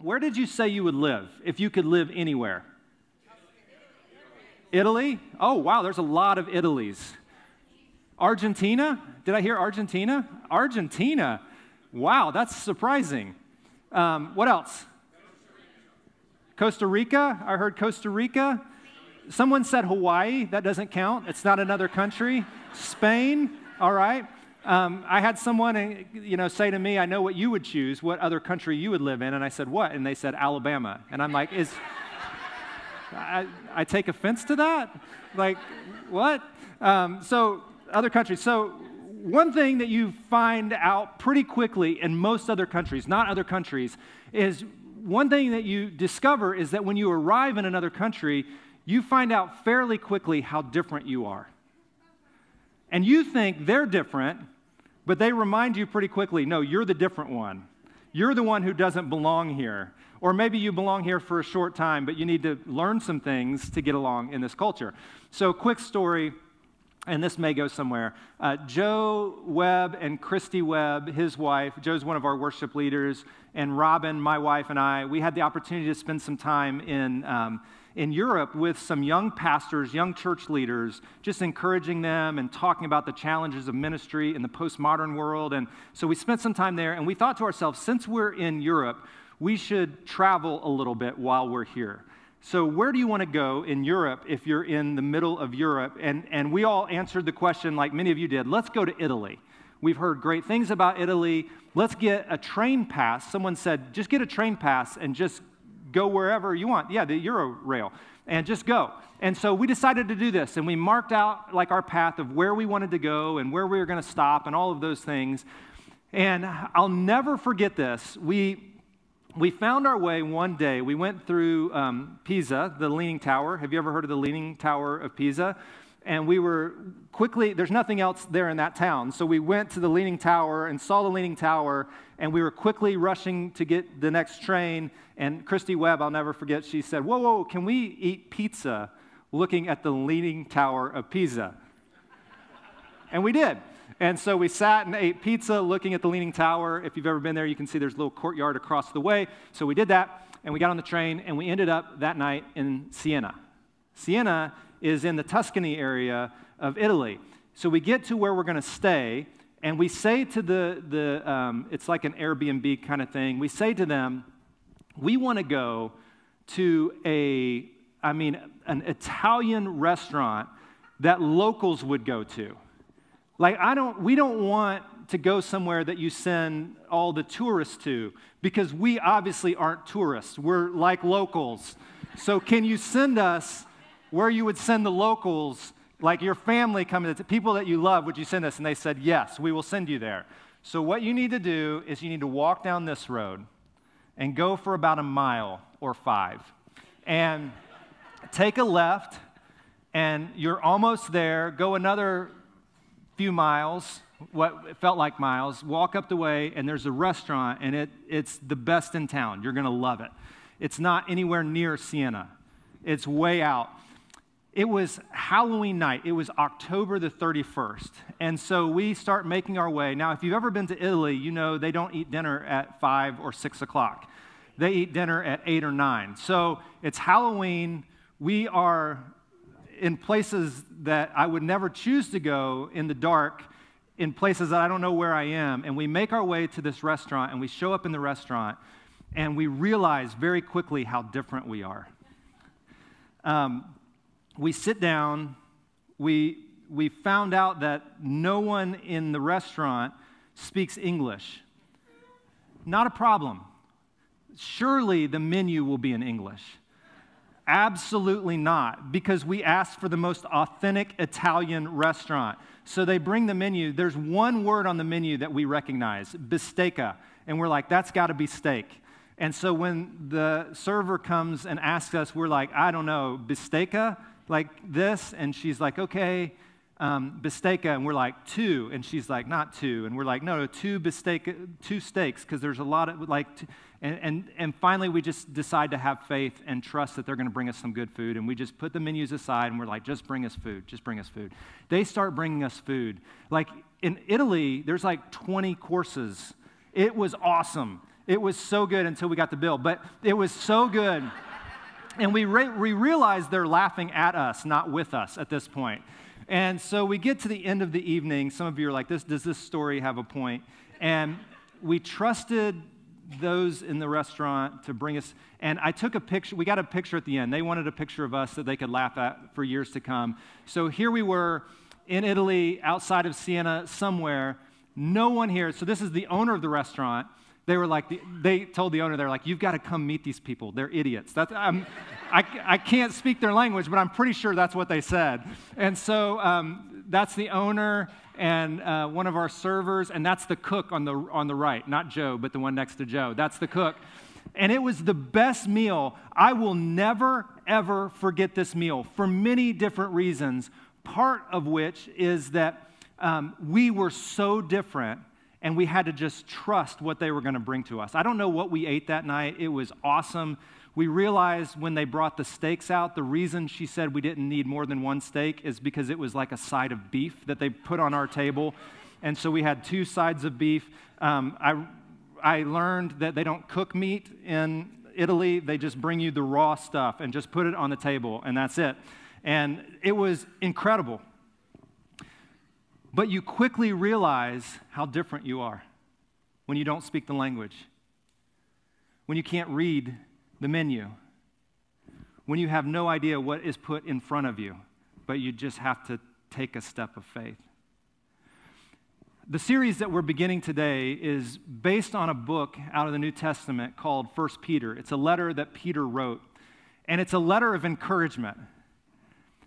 Where did you say you would live if you could live anywhere? Italy? Oh, wow, there's a lot of Italys. Argentina? Did I hear Argentina? Argentina. Wow, that's surprising. Um, what else? Costa Rica? I heard Costa Rica. Someone said Hawaii. That doesn't count. It's not another country. Spain. All right. Um, I had someone, uh, you know, say to me, "I know what you would choose. What other country you would live in?" And I said, "What?" And they said, "Alabama." And I'm like, "Is?" I, I take offense to that. Like, what? Um, so other countries. So one thing that you find out pretty quickly in most other countries, not other countries, is one thing that you discover is that when you arrive in another country, you find out fairly quickly how different you are. And you think they're different, but they remind you pretty quickly no, you're the different one. You're the one who doesn't belong here. Or maybe you belong here for a short time, but you need to learn some things to get along in this culture. So, quick story, and this may go somewhere. Uh, Joe Webb and Christy Webb, his wife, Joe's one of our worship leaders, and Robin, my wife, and I, we had the opportunity to spend some time in. Um, in Europe with some young pastors, young church leaders, just encouraging them and talking about the challenges of ministry in the postmodern world. And so we spent some time there, and we thought to ourselves, since we're in Europe, we should travel a little bit while we're here. So, where do you want to go in Europe if you're in the middle of Europe? And, and we all answered the question, like many of you did let's go to Italy. We've heard great things about Italy. Let's get a train pass. Someone said, just get a train pass and just go wherever you want. Yeah, the Euro rail. and just go. And so we decided to do this, and we marked out like our path of where we wanted to go and where we were going to stop and all of those things. And I'll never forget this. We we found our way one day. We went through um, Pisa, the Leaning Tower. Have you ever heard of the Leaning Tower of Pisa? and we were quickly, there's nothing else there in that town. So we went to the Leaning Tower and saw the Leaning Tower, and we were quickly rushing to get the next train. And Christy Webb, I'll never forget, she said, Whoa, whoa, can we eat pizza looking at the Leaning Tower of Pisa? and we did. And so we sat and ate pizza looking at the Leaning Tower. If you've ever been there, you can see there's a little courtyard across the way. So we did that, and we got on the train, and we ended up that night in Siena. Siena is in the Tuscany area of Italy. So we get to where we're going to stay, and we say to the, the um, it's like an Airbnb kind of thing. We say to them, we want to go to a, I mean, an Italian restaurant that locals would go to. Like, I don't, we don't want to go somewhere that you send all the tourists to because we obviously aren't tourists. We're like locals. So, can you send us where you would send the locals, like your family coming, to people that you love, would you send us? And they said, Yes, we will send you there. So, what you need to do is you need to walk down this road and go for about a mile or five and take a left, and you're almost there. Go another few miles, what felt like miles, walk up the way, and there's a restaurant, and it, it's the best in town. You're going to love it. It's not anywhere near Siena, it's way out it was Halloween night. It was October the 31st. And so we start making our way. Now, if you've ever been to Italy, you know they don't eat dinner at 5 or 6 o'clock, they eat dinner at 8 or 9. So it's Halloween. We are in places that I would never choose to go in the dark, in places that I don't know where I am. And we make our way to this restaurant, and we show up in the restaurant, and we realize very quickly how different we are. Um, we sit down, we, we found out that no one in the restaurant speaks English. Not a problem. Surely the menu will be in English. Absolutely not, because we asked for the most authentic Italian restaurant. So they bring the menu. There's one word on the menu that we recognize bisteca. And we're like, that's got to be steak. And so when the server comes and asks us, we're like, I don't know, bisteca? like this? And she's like, okay, um, bistecca. And we're like, two. And she's like, not two. And we're like, no, no, two bisteca, two steaks, because there's a lot of, like, and, and, and finally we just decide to have faith and trust that they're going to bring us some good food. And we just put the menus aside and we're like, just bring us food, just bring us food. They start bringing us food. Like in Italy, there's like 20 courses. It was awesome. It was so good until we got the bill, but it was so good. and we, re- we realized they're laughing at us, not with us at this point. And so we get to the end of the evening. Some of you are like, this, does this story have a point? And we trusted those in the restaurant to bring us. And I took a picture. We got a picture at the end. They wanted a picture of us that they could laugh at for years to come. So here we were in Italy, outside of Siena, somewhere. No one here. So this is the owner of the restaurant. They were like, they told the owner, they're like, you've got to come meet these people. They're idiots. That's, I'm, I, I can't speak their language, but I'm pretty sure that's what they said. And so um, that's the owner and uh, one of our servers, and that's the cook on the, on the right, not Joe, but the one next to Joe. That's the cook. And it was the best meal. I will never, ever forget this meal for many different reasons, part of which is that um, we were so different and we had to just trust what they were going to bring to us. I don't know what we ate that night. It was awesome. We realized when they brought the steaks out, the reason she said we didn't need more than one steak is because it was like a side of beef that they put on our table. And so we had two sides of beef. Um, I, I learned that they don't cook meat in Italy, they just bring you the raw stuff and just put it on the table, and that's it. And it was incredible. But you quickly realize how different you are when you don't speak the language, when you can't read the menu, when you have no idea what is put in front of you, but you just have to take a step of faith. The series that we're beginning today is based on a book out of the New Testament called First Peter. It's a letter that Peter wrote, and it's a letter of encouragement.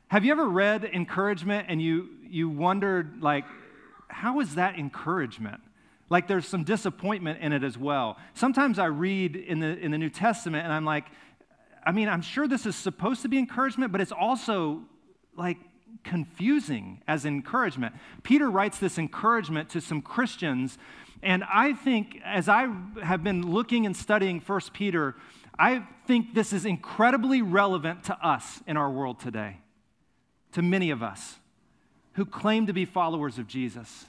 Have you ever read encouragement and you, you wondered, like, how is that encouragement? Like there's some disappointment in it as well. Sometimes I read in the, in the New Testament and I'm like, I mean, I'm sure this is supposed to be encouragement, but it's also like confusing as encouragement. Peter writes this encouragement to some Christians, and I think as I have been looking and studying First Peter, I think this is incredibly relevant to us in our world today, to many of us who claim to be followers of Jesus.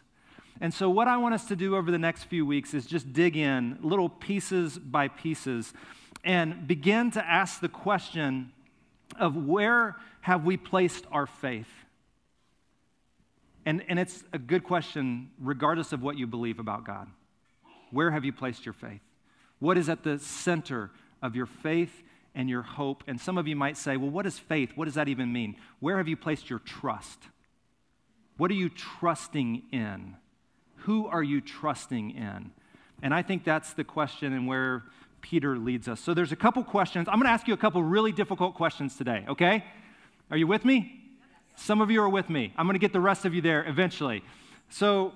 And so, what I want us to do over the next few weeks is just dig in little pieces by pieces and begin to ask the question of where have we placed our faith? And, and it's a good question, regardless of what you believe about God. Where have you placed your faith? What is at the center of your faith and your hope? And some of you might say, well, what is faith? What does that even mean? Where have you placed your trust? What are you trusting in? Who are you trusting in? And I think that's the question and where Peter leads us. So there's a couple questions. I'm going to ask you a couple really difficult questions today, okay? Are you with me? Some of you are with me. I'm going to get the rest of you there eventually. So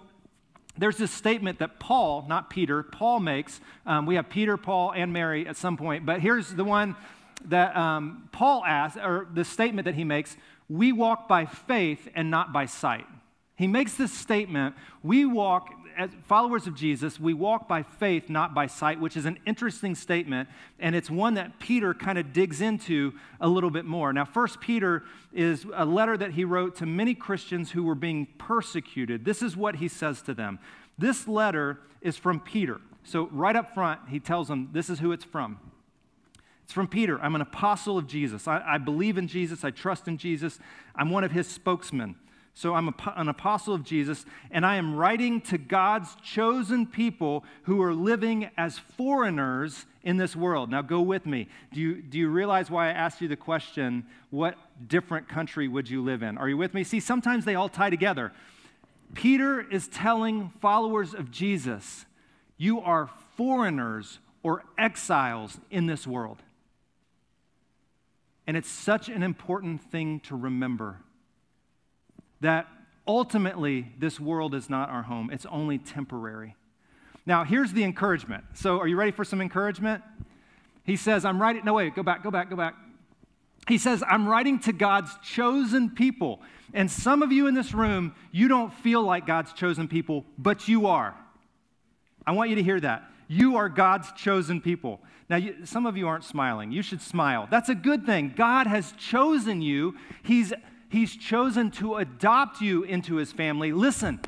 there's this statement that Paul, not Peter, Paul makes. Um, we have Peter, Paul, and Mary at some point, but here's the one that um, Paul asks, or the statement that he makes we walk by faith and not by sight. He makes this statement we walk, as followers of Jesus, we walk by faith, not by sight, which is an interesting statement, and it's one that Peter kind of digs into a little bit more. Now, First Peter is a letter that he wrote to many Christians who were being persecuted. This is what he says to them. This letter is from Peter. So, right up front, he tells them this is who it's from. It's from Peter. I'm an apostle of Jesus. I, I believe in Jesus. I trust in Jesus. I'm one of his spokesmen. So I'm an apostle of Jesus, and I am writing to God's chosen people who are living as foreigners in this world. Now go with me. Do you, do you realize why I asked you the question, what different country would you live in? Are you with me? See, sometimes they all tie together. Peter is telling followers of Jesus, you are foreigners or exiles in this world. And it's such an important thing to remember that ultimately this world is not our home, it's only temporary. Now, here's the encouragement. So, are you ready for some encouragement? He says, I'm writing, no, wait, go back, go back, go back. He says, I'm writing to God's chosen people. And some of you in this room, you don't feel like God's chosen people, but you are. I want you to hear that. You are God's chosen people. Now, you, some of you aren't smiling. You should smile. That's a good thing. God has chosen you. He's He's chosen to adopt you into his family. Listen,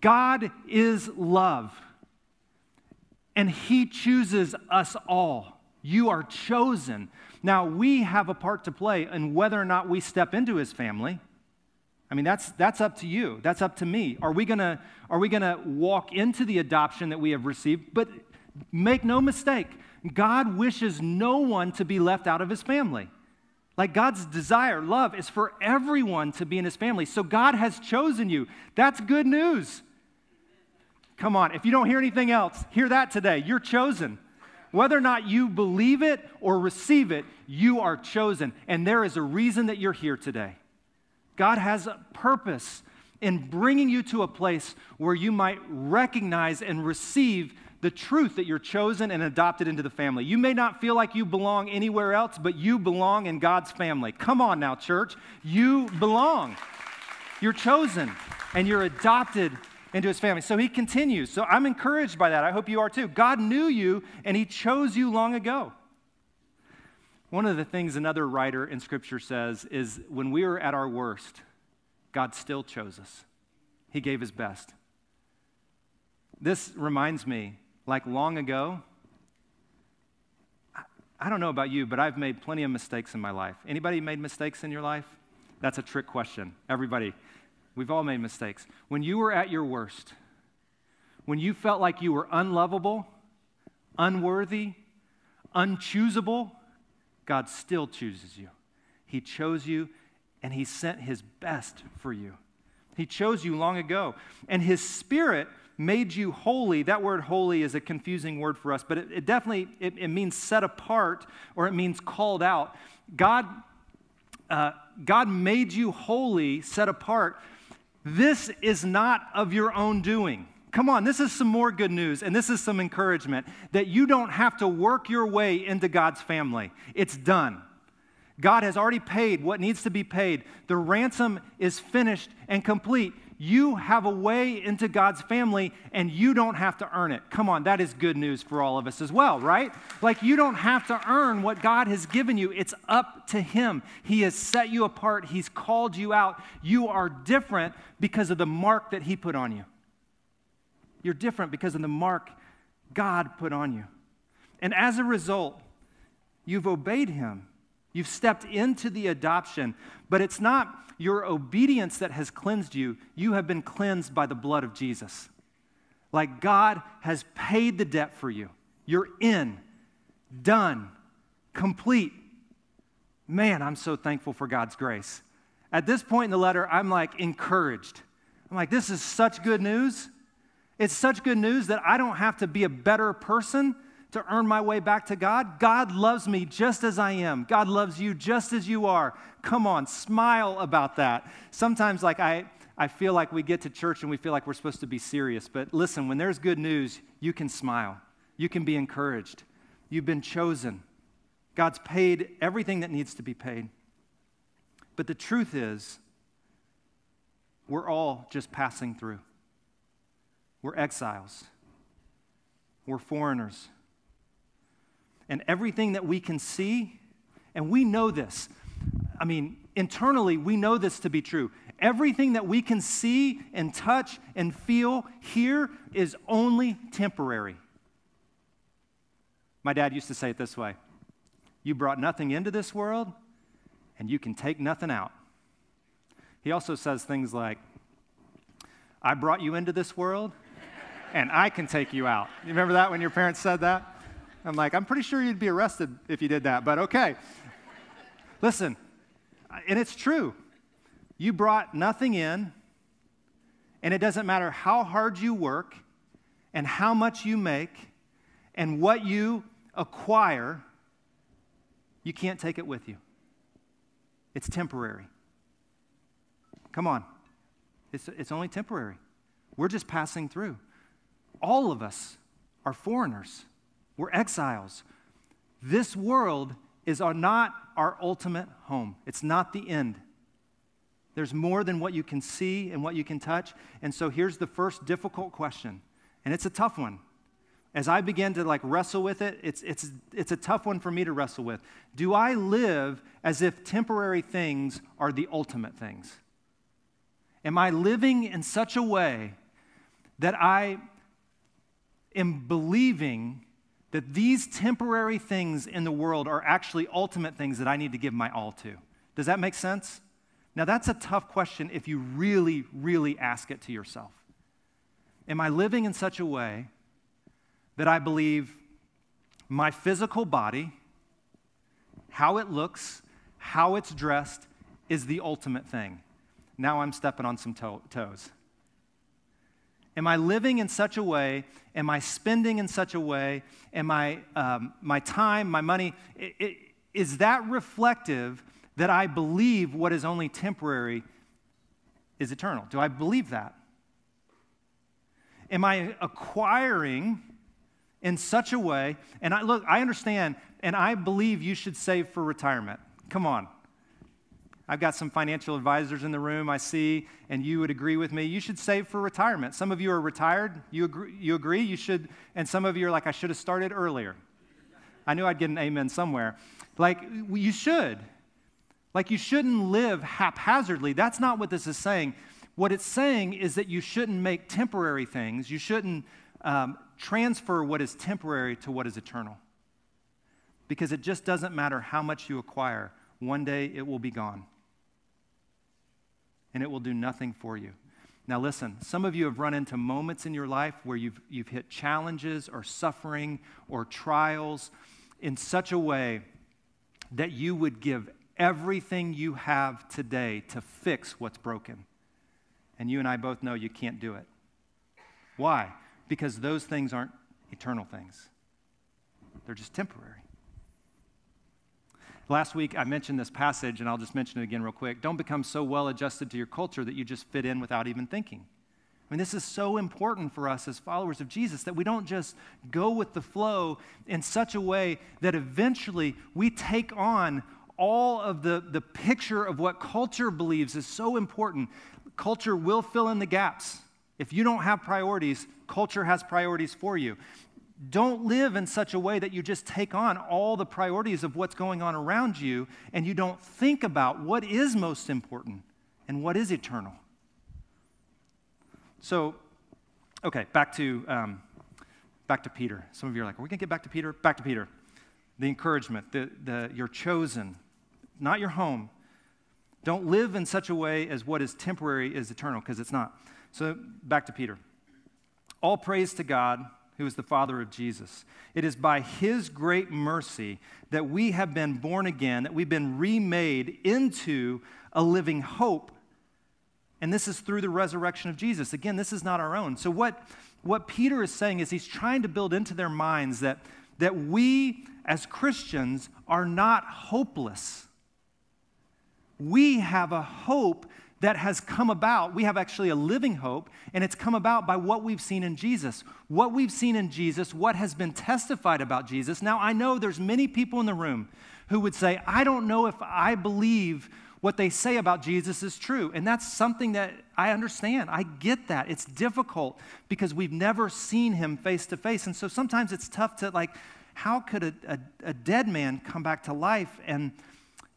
God is love. and He chooses us all. You are chosen. Now, we have a part to play in whether or not we step into His family. I mean, that's, that's up to you. That's up to me. Are we gonna, are we gonna walk into the adoption that we have received? But make no mistake, God wishes no one to be left out of his family. Like God's desire, love, is for everyone to be in his family. So God has chosen you. That's good news. Come on, if you don't hear anything else, hear that today. You're chosen. Whether or not you believe it or receive it, you are chosen. And there is a reason that you're here today. God has a purpose in bringing you to a place where you might recognize and receive the truth that you're chosen and adopted into the family. You may not feel like you belong anywhere else, but you belong in God's family. Come on now, church. You belong. You're chosen and you're adopted into his family. So he continues. So I'm encouraged by that. I hope you are too. God knew you and he chose you long ago. One of the things another writer in Scripture says is when we were at our worst, God still chose us. He gave his best. This reminds me, like long ago, I don't know about you, but I've made plenty of mistakes in my life. Anybody made mistakes in your life? That's a trick question. Everybody, we've all made mistakes. When you were at your worst, when you felt like you were unlovable, unworthy, unchoosable, God still chooses you. He chose you and He sent His best for you. He chose you long ago. And His Spirit made you holy. That word holy is a confusing word for us, but it, it definitely it, it, means set apart or it means called out. God, uh, God made you holy, set apart. This is not of your own doing. Come on, this is some more good news, and this is some encouragement that you don't have to work your way into God's family. It's done. God has already paid what needs to be paid. The ransom is finished and complete. You have a way into God's family and you don't have to earn it. Come on, that is good news for all of us as well, right? Like you don't have to earn what God has given you. It's up to Him. He has set you apart, He's called you out. You are different because of the mark that He put on you. You're different because of the mark God put on you. And as a result, you've obeyed him. You've stepped into the adoption, but it's not your obedience that has cleansed you. You have been cleansed by the blood of Jesus. Like God has paid the debt for you. You're in, done, complete. Man, I'm so thankful for God's grace. At this point in the letter, I'm like encouraged. I'm like, this is such good news. It's such good news that I don't have to be a better person to earn my way back to God. God loves me just as I am. God loves you just as you are. Come on, smile about that. Sometimes, like, I, I feel like we get to church and we feel like we're supposed to be serious. But listen, when there's good news, you can smile, you can be encouraged. You've been chosen. God's paid everything that needs to be paid. But the truth is, we're all just passing through. We're exiles, we're foreigners. And everything that we can see, and we know this, I mean, internally, we know this to be true. Everything that we can see and touch and feel here is only temporary. My dad used to say it this way You brought nothing into this world, and you can take nothing out. He also says things like, I brought you into this world, and I can take you out. You remember that when your parents said that? I'm like, I'm pretty sure you'd be arrested if you did that, but okay. Listen, and it's true. You brought nothing in, and it doesn't matter how hard you work and how much you make and what you acquire, you can't take it with you. It's temporary. Come on. It's, it's only temporary. We're just passing through all of us are foreigners, we're exiles. This world is our, not our ultimate home, it's not the end. There's more than what you can see and what you can touch. And so here's the first difficult question, and it's a tough one. As I begin to like wrestle with it, it's, it's, it's a tough one for me to wrestle with. Do I live as if temporary things are the ultimate things? Am I living in such a way that I am believing that these temporary things in the world are actually ultimate things that I need to give my all to. Does that make sense? Now, that's a tough question if you really, really ask it to yourself. Am I living in such a way that I believe my physical body, how it looks, how it's dressed, is the ultimate thing? Now I'm stepping on some to- toes. Am I living in such a way? Am I spending in such a way? Am I, um, my time, my money, it, it, is that reflective that I believe what is only temporary is eternal? Do I believe that? Am I acquiring in such a way, and I look, I understand, and I believe you should save for retirement. Come on. I've got some financial advisors in the room I see, and you would agree with me. You should save for retirement. Some of you are retired. You agree? You, agree? you should, and some of you are like, I should have started earlier. I knew I'd get an amen somewhere. Like, you should. Like, you shouldn't live haphazardly. That's not what this is saying. What it's saying is that you shouldn't make temporary things, you shouldn't um, transfer what is temporary to what is eternal. Because it just doesn't matter how much you acquire, one day it will be gone and it will do nothing for you. Now, listen, some of you have run into moments in your life where you've, you've hit challenges or suffering or trials in such a way that you would give everything you have today to fix what's broken. And you and I both know you can't do it. Why? Because those things aren't eternal things, they're just temporary. Last week, I mentioned this passage, and I'll just mention it again real quick. Don't become so well adjusted to your culture that you just fit in without even thinking. I mean, this is so important for us as followers of Jesus that we don't just go with the flow in such a way that eventually we take on all of the, the picture of what culture believes is so important. Culture will fill in the gaps. If you don't have priorities, culture has priorities for you don't live in such a way that you just take on all the priorities of what's going on around you and you don't think about what is most important and what is eternal. So, okay, back to, um, back to Peter. Some of you are like, are we going to get back to Peter? Back to Peter. The encouragement, the, the, you're chosen, not your home. Don't live in such a way as what is temporary is eternal, because it's not. So, back to Peter. All praise to God who is the Father of Jesus. It is by His great mercy that we have been born again, that we've been remade into a living hope. And this is through the resurrection of Jesus. Again, this is not our own. So, what, what Peter is saying is he's trying to build into their minds that, that we as Christians are not hopeless. We have a hope that has come about. We have actually a living hope, and it's come about by what we've seen in Jesus. What we've seen in Jesus, what has been testified about Jesus. Now, I know there's many people in the room who would say, I don't know if I believe what they say about Jesus is true. And that's something that I understand. I get that. It's difficult because we've never seen him face to face. And so sometimes it's tough to, like, how could a, a, a dead man come back to life? And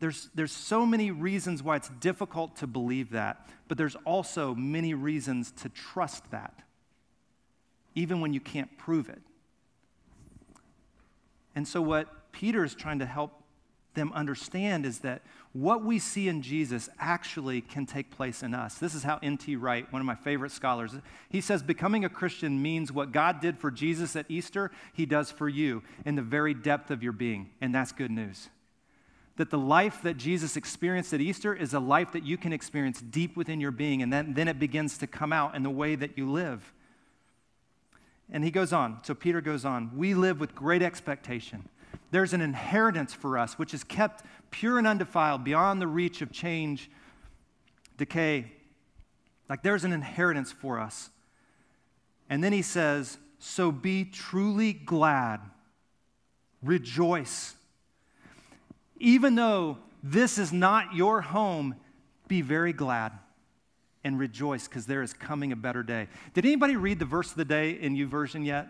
there's, there's so many reasons why it's difficult to believe that, but there's also many reasons to trust that, even when you can't prove it. And so, what Peter is trying to help them understand is that what we see in Jesus actually can take place in us. This is how N.T. Wright, one of my favorite scholars, he says becoming a Christian means what God did for Jesus at Easter, he does for you in the very depth of your being. And that's good news that the life that Jesus experienced at Easter is a life that you can experience deep within your being, and then, then it begins to come out in the way that you live. And he goes on. So Peter goes on. We live with great expectation. There's an inheritance for us which is kept pure and undefiled beyond the reach of change, decay. Like there's an inheritance for us. And then he says, So be truly glad, rejoice even though this is not your home, be very glad and rejoice because there is coming a better day. Did anybody read the verse of the day in YouVersion yet?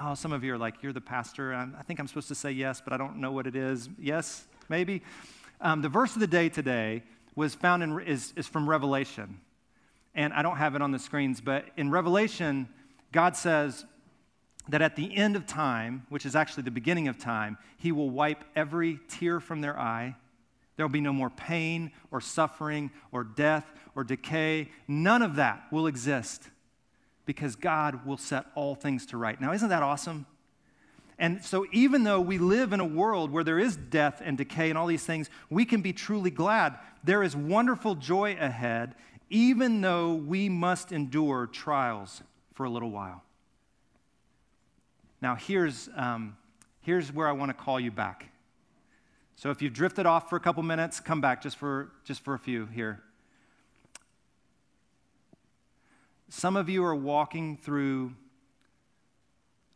Oh, some of you are like, you're the pastor. I think I'm supposed to say yes, but I don't know what it is. Yes, maybe? Um, the verse of the day today was found in, is, is from Revelation. And I don't have it on the screens, but in Revelation, God says, that at the end of time, which is actually the beginning of time, he will wipe every tear from their eye. There will be no more pain or suffering or death or decay. None of that will exist because God will set all things to right. Now, isn't that awesome? And so, even though we live in a world where there is death and decay and all these things, we can be truly glad. There is wonderful joy ahead, even though we must endure trials for a little while. Now, here's, um, here's where I want to call you back. So, if you've drifted off for a couple minutes, come back just for, just for a few here. Some of you are walking through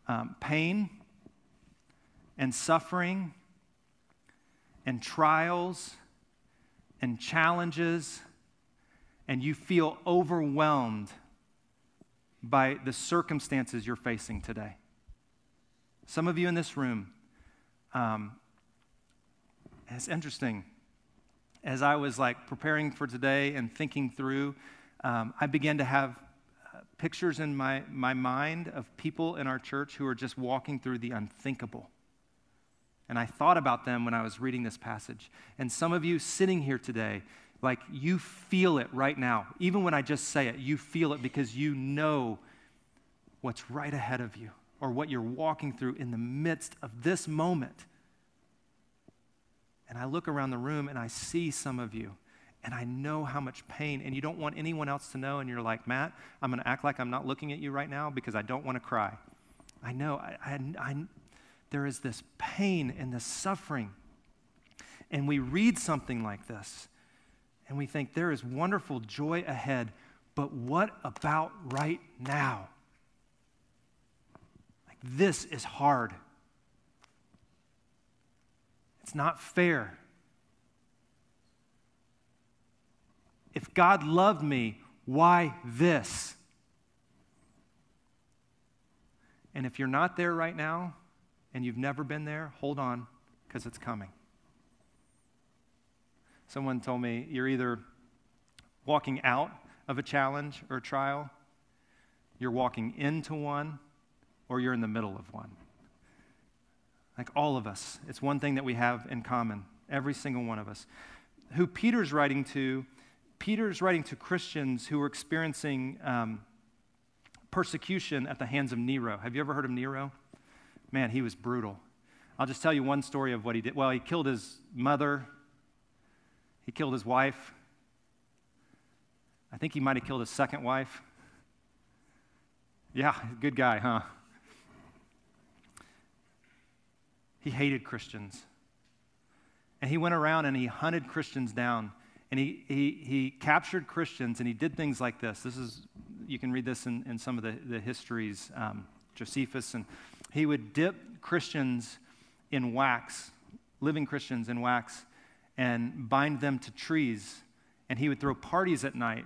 um, pain and suffering and trials and challenges, and you feel overwhelmed by the circumstances you're facing today. Some of you in this room, um, it's interesting. As I was like preparing for today and thinking through, um, I began to have uh, pictures in my, my mind of people in our church who are just walking through the unthinkable. And I thought about them when I was reading this passage. And some of you sitting here today, like you feel it right now. Even when I just say it, you feel it because you know what's right ahead of you or what you're walking through in the midst of this moment. And I look around the room and I see some of you, and I know how much pain, and you don't want anyone else to know, and you're like, Matt, I'm going to act like I'm not looking at you right now because I don't want to cry. I know, I, I, I, there is this pain and this suffering. And we read something like this, and we think there is wonderful joy ahead, but what about right now? This is hard. It's not fair. If God loved me, why this? And if you're not there right now and you've never been there, hold on because it's coming. Someone told me you're either walking out of a challenge or trial, you're walking into one, or you're in the middle of one. Like all of us, it's one thing that we have in common, every single one of us. Who Peter's writing to, Peter's writing to Christians who were experiencing um, persecution at the hands of Nero. Have you ever heard of Nero? Man, he was brutal. I'll just tell you one story of what he did. Well, he killed his mother, he killed his wife. I think he might have killed his second wife. Yeah, good guy, huh? He hated Christians. And he went around and he hunted Christians down. And he, he, he captured Christians and he did things like this. This is, you can read this in, in some of the, the histories, um, Josephus. And he would dip Christians in wax, living Christians in wax, and bind them to trees. And he would throw parties at night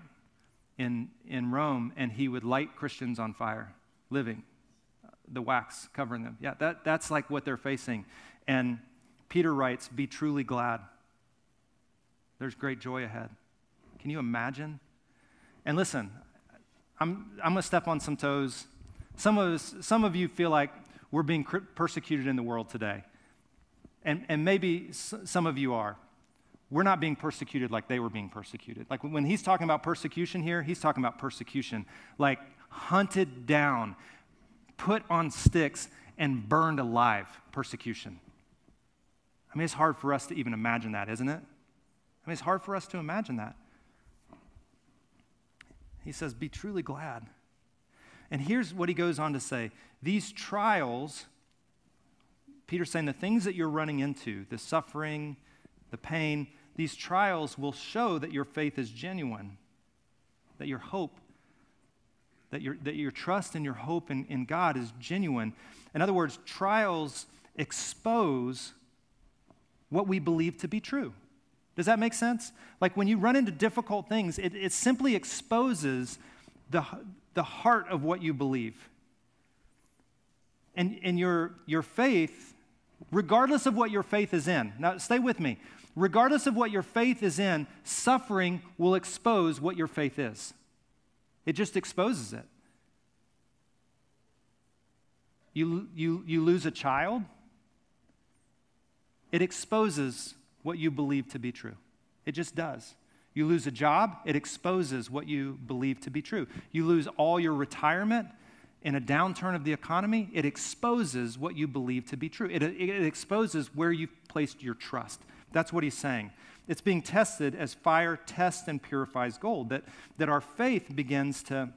in, in Rome and he would light Christians on fire, living the wax covering them. Yeah, that, that's like what they're facing. And Peter writes, Be truly glad. There's great joy ahead. Can you imagine? And listen, I'm, I'm going to step on some toes. Some of, us, some of you feel like we're being persecuted in the world today. And, and maybe some of you are. We're not being persecuted like they were being persecuted. Like when he's talking about persecution here, he's talking about persecution like hunted down, put on sticks and burned alive persecution. I mean, it's hard for us to even imagine that, isn't it? I mean, it's hard for us to imagine that. He says, Be truly glad. And here's what he goes on to say these trials, Peter's saying the things that you're running into, the suffering, the pain, these trials will show that your faith is genuine, that your hope that your, that your trust and your hope in, in God is genuine. In other words, trials expose what we believe to be true. Does that make sense? Like when you run into difficult things, it, it simply exposes the, the heart of what you believe. And, and your, your faith, regardless of what your faith is in, now stay with me. Regardless of what your faith is in, suffering will expose what your faith is. It just exposes it. you, you, you lose a child, it exposes what you believe to be true. It just does. You lose a job, it exposes what you believe to be true. You lose all your retirement in a downturn of the economy, it exposes what you believe to be true. It, it, exposes where you've placed your trust. That's what he's saying. It's being tested as fire tests and purifies gold, that, that our faith begins to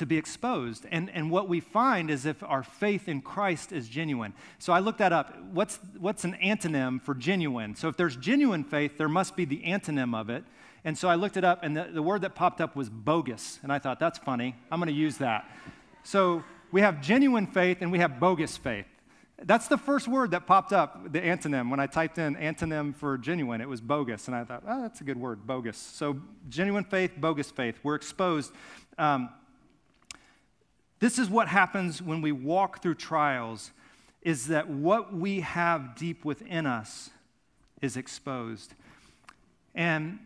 to be exposed. And, and what we find is if our faith in Christ is genuine. So I looked that up. What's, what's an antonym for genuine? So if there's genuine faith, there must be the antonym of it. And so I looked it up, and the, the word that popped up was bogus. And I thought, that's funny. I'm going to use that. So we have genuine faith and we have bogus faith. That's the first word that popped up, the antonym. When I typed in antonym for genuine, it was bogus. And I thought, oh, that's a good word, bogus. So genuine faith, bogus faith. We're exposed. Um, this is what happens when we walk through trials is that what we have deep within us is exposed. And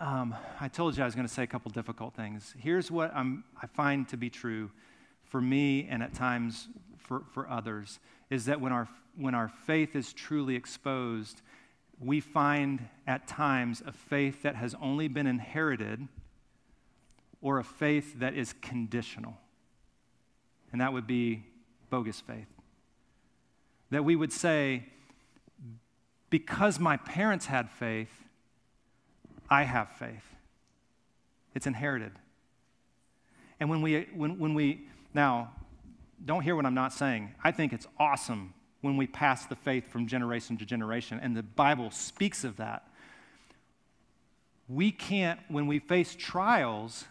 um, I told you I was going to say a couple difficult things. Here's what I'm, I find to be true for me and at times for, for others is that when our, when our faith is truly exposed, we find at times a faith that has only been inherited or a faith that is conditional and that would be bogus faith. That we would say, because my parents had faith, I have faith. It's inherited. And when we, when, when we, now, don't hear what I'm not saying. I think it's awesome when we pass the faith from generation to generation, and the Bible speaks of that. We can't, when we face trials,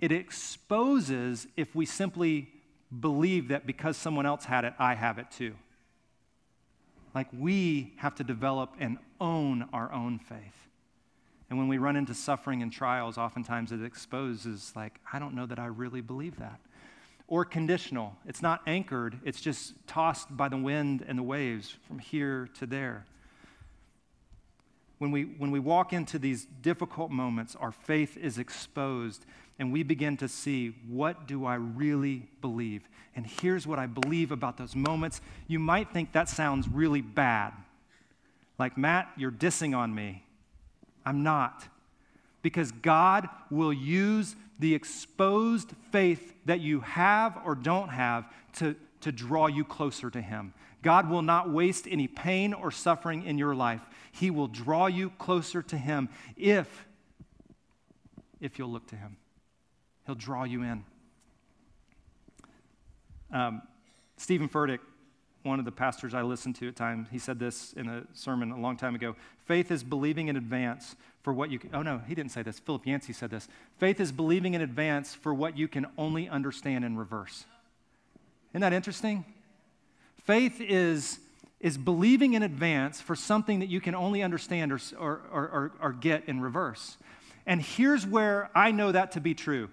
it exposes if we simply believe that because someone else had it, I have it too. Like we have to develop and own our own faith. And when we run into suffering and trials, oftentimes it exposes, like, I don't know that I really believe that. Or conditional. It's not anchored, it's just tossed by the wind and the waves from here to there. When we, when we walk into these difficult moments, our faith is exposed and we begin to see what do I really believe? And here's what I believe about those moments. You might think that sounds really bad. Like, Matt, you're dissing on me. I'm not. Because God will use the exposed faith that you have or don't have to, to draw you closer to Him. God will not waste any pain or suffering in your life. He will draw you closer to Him if, if you'll look to Him. He'll draw you in. Um, Steven Furtick, one of the pastors I listened to at times, he said this in a sermon a long time ago. Faith is believing in advance for what you can. Oh, no, he didn't say this. Philip Yancey said this. Faith is believing in advance for what you can only understand in reverse. Isn't that interesting? Faith is, is believing in advance for something that you can only understand or, or, or, or get in reverse. And here's where I know that to be true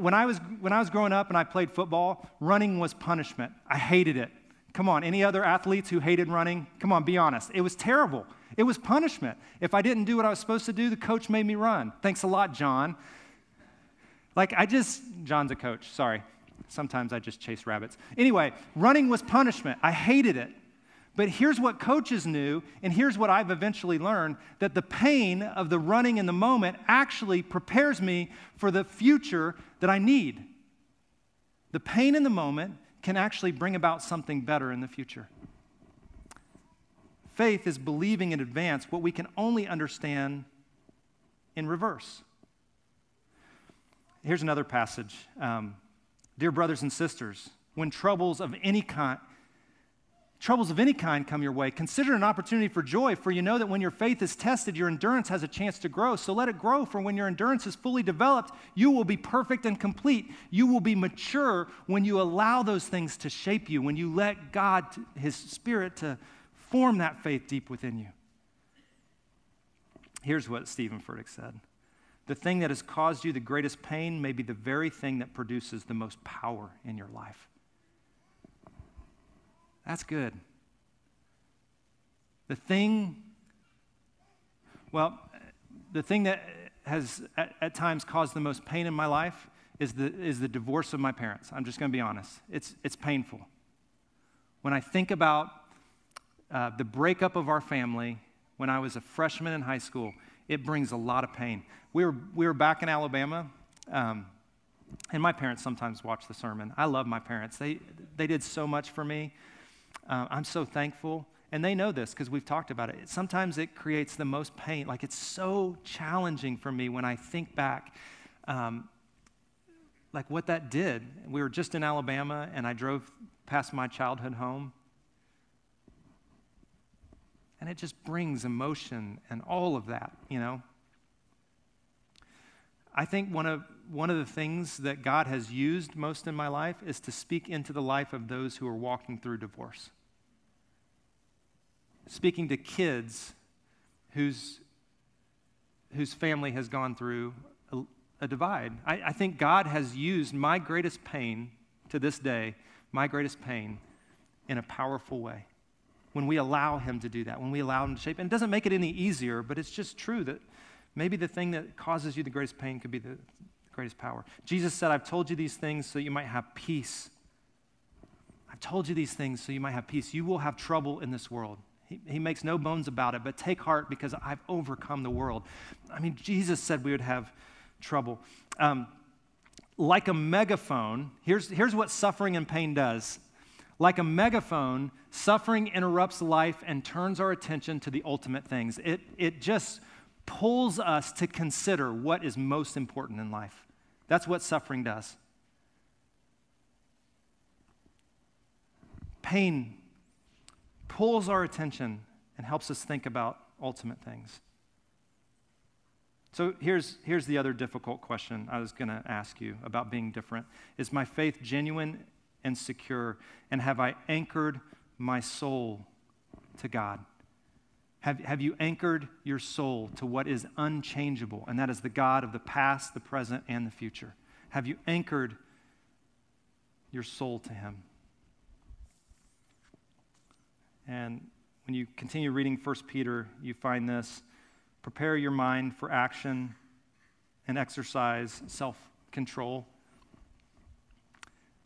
when I was when I was growing up and I played football, running was punishment. I hated it. Come on, any other athletes who hated running? Come on, be honest. It was terrible. It was punishment. If I didn't do what I was supposed to do, the coach made me run. Thanks a lot, John. Like I just John's a coach, sorry. Sometimes I just chase rabbits. Anyway, running was punishment. I hated it. But here's what coaches knew, and here's what I've eventually learned that the pain of the running in the moment actually prepares me for the future that I need. The pain in the moment can actually bring about something better in the future. Faith is believing in advance what we can only understand in reverse. Here's another passage. Um, Dear brothers and sisters, when troubles of any kind, troubles of any kind come your way, consider an opportunity for joy, for you know that when your faith is tested, your endurance has a chance to grow. So let it grow, for when your endurance is fully developed, you will be perfect and complete. You will be mature when you allow those things to shape you, when you let God, His Spirit, to form that faith deep within you. Here's what Steven Furtick said The thing that has caused you the greatest pain may be the very thing that produces the most power in your life. That's good. The thing, well, the thing that has at, at, times caused the most pain in my life is the, is the divorce of my parents. I'm just going to be honest. It's, it's painful. When I think about uh, the breakup of our family when I was a freshman in high school, it brings a lot of pain. We were, we were back in Alabama, um, and my parents sometimes watch the sermon. I love my parents, they, they did so much for me. Uh, I'm so thankful. And they know this because we've talked about it. Sometimes it creates the most pain. Like it's so challenging for me when I think back, um, like what that did. We were just in Alabama, and I drove past my childhood home. And it just brings emotion and all of that, you know. I think one of, one of the things that God has used most in my life is to speak into the life of those who are walking through divorce speaking to kids whose, whose family has gone through a, a divide. I, I think God has used my greatest pain to this day, my greatest pain, in a powerful way. When we allow Him to do that, when we allow Him to shape, and it doesn't make it any easier, but it's just true that maybe the thing that causes you the greatest pain could be the greatest power. Jesus said, I've told you these things so you might have peace. I've told you these things so you might have peace. You will have trouble in this world. He, he makes no bones about it, but take heart because I've overcome the world. I mean, Jesus said we would have trouble. Um, like a megaphone, here's, here's what suffering and pain does. Like a megaphone, suffering interrupts life and turns our attention to the ultimate things. It, it just pulls us to consider what is most important in life. That's what suffering does. Pain pulls our attention and helps us think about ultimate things. So here's, here's the other difficult question I was going to ask you about being different. Is my faith genuine and secure? And have I anchored my soul to God? Have, have you anchored your soul to what is unchangeable, and that is the God of the past, the present, and the future? Have you anchored your soul to Him? And when you continue reading 1 Peter, you find this prepare your mind for action and exercise self control.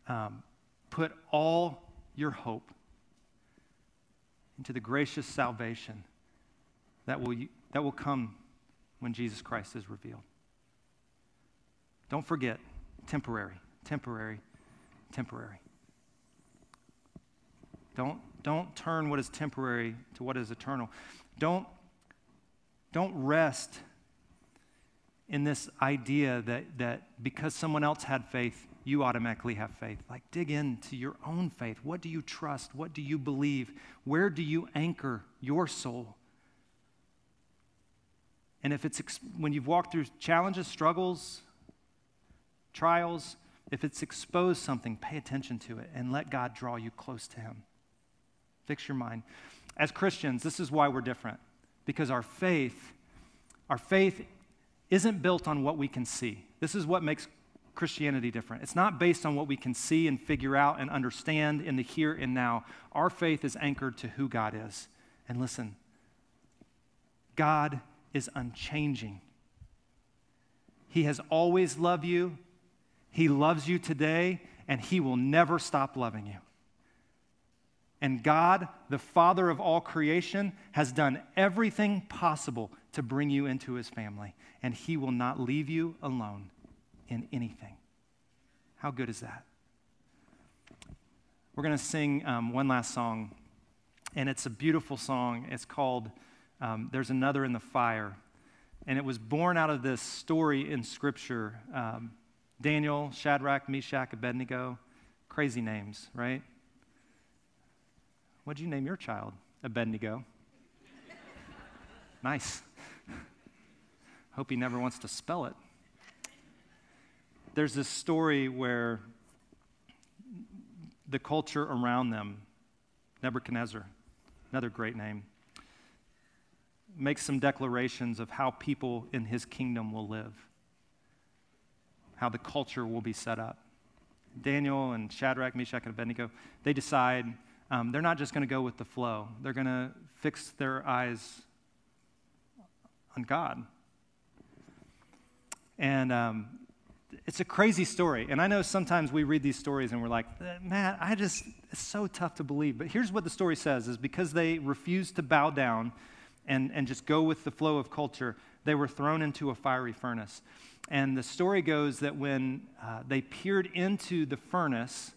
Um, put all your hope into the gracious salvation that will, that will come when Jesus Christ is revealed. Don't forget, temporary, temporary, temporary. Don't don't turn what is temporary to what is eternal. Don't, don't rest in this idea that, that because someone else had faith, you automatically have faith. Like, dig into your own faith. What do you trust? What do you believe? Where do you anchor your soul? And if it's when you've walked through challenges, struggles, trials, if it's exposed something, pay attention to it and let God draw you close to Him. Fix your mind. As Christians, this is why we're different. Because our faith, our faith isn't built on what we can see. This is what makes Christianity different. It's not based on what we can see and figure out and understand in the here and now. Our faith is anchored to who God is. And listen, God is unchanging. He has always loved you, He loves you today, and He will never stop loving you. And God, the Father of all creation, has done everything possible to bring you into his family. And he will not leave you alone in anything. How good is that? We're going to sing um, one last song, and it's a beautiful song. It's called um, There's Another in the Fire. And it was born out of this story in Scripture um, Daniel, Shadrach, Meshach, Abednego. Crazy names, right? What'd you name your child? Abednego. nice. Hope he never wants to spell it. There's this story where the culture around them, Nebuchadnezzar, another great name, makes some declarations of how people in his kingdom will live, how the culture will be set up. Daniel and Shadrach, Meshach, and Abednego, they decide um, they're not just going to go with the flow, they're going to fix their eyes on God. And um, it's a crazy story. And I know sometimes we read these stories and we're like, man, I just, it's so tough to believe. But here's what the story says is because they refused to bow down and, and just go with the flow of culture, they were thrown into a fiery furnace. And the story goes that when uh, they peered into the furnace,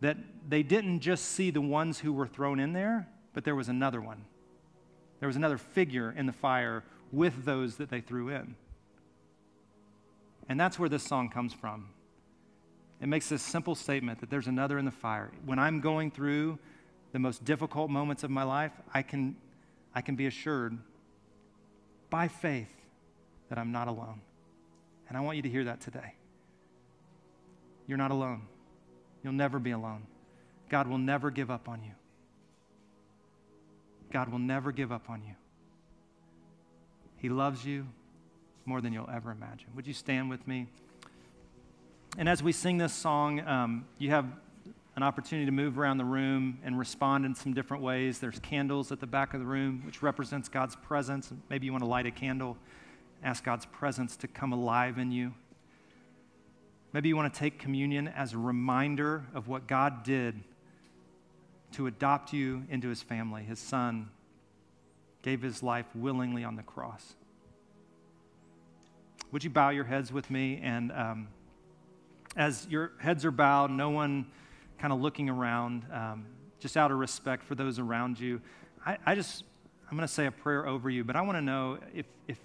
that they didn't just see the ones who were thrown in there, but there was another one. There was another figure in the fire with those that they threw in. And that's where this song comes from. It makes this simple statement that there's another in the fire. When I'm going through the most difficult moments of my life, I can, I can be assured by faith that I'm not alone. And I want you to hear that today. You're not alone. You'll never be alone. God will never give up on you. God will never give up on you. He loves you more than you'll ever imagine. Would you stand with me? And as we sing this song, um, you have an opportunity to move around the room and respond in some different ways. There's candles at the back of the room, which represents God's presence. Maybe you want to light a candle, ask God's presence to come alive in you. Maybe you want to take communion as a reminder of what God did to adopt you into his family. His son gave his life willingly on the cross. Would you bow your heads with me? And um, as your heads are bowed, no one kind of looking around, um, just out of respect for those around you, I, I just, I'm going to say a prayer over you, but I want to know if, if,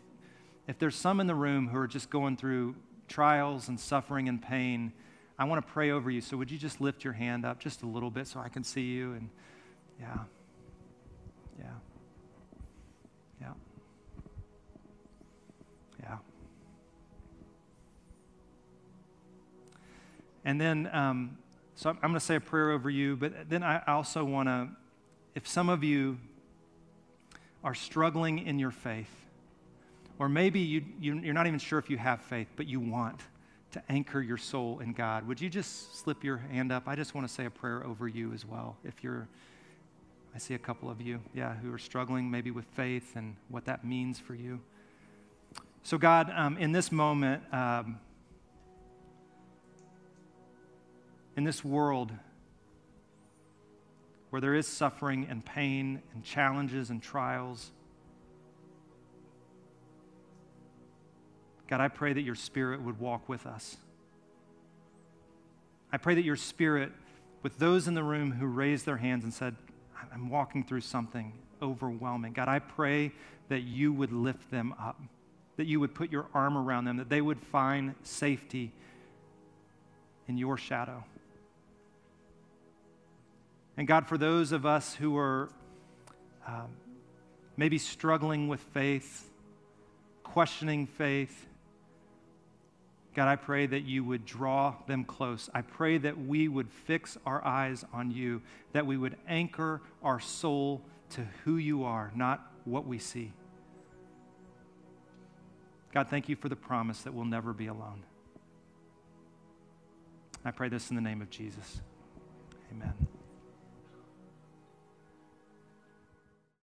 if there's some in the room who are just going through trials and suffering and pain, I want to pray over you. So would you just lift your hand up just a little bit so I can see you? And yeah, yeah, yeah, yeah. And then, um, so I'm going to say a prayer over you, but then I also want to, if some of you are struggling in your faith, or maybe you, you, you're not even sure if you have faith, but you want to anchor your soul in God, would you just slip your hand up? I just want to say a prayer over you as well. If you're, I see a couple of you, yeah, who are struggling maybe with faith and what that means for you. So, God, um, in this moment, um, in this world where there is suffering and pain and challenges and trials, God, I pray that your spirit would walk with us. I pray that your spirit, with those in the room who raised their hands and said, I'm walking through something overwhelming, God, I pray that you would lift them up, that you would put your arm around them, that they would find safety in your shadow. And God, for those of us who are um, maybe struggling with faith, questioning faith, God, I pray that you would draw them close. I pray that we would fix our eyes on you, that we would anchor our soul to who you are, not what we see. God, thank you for the promise that we'll never be alone. I pray this in the name of Jesus. Amen.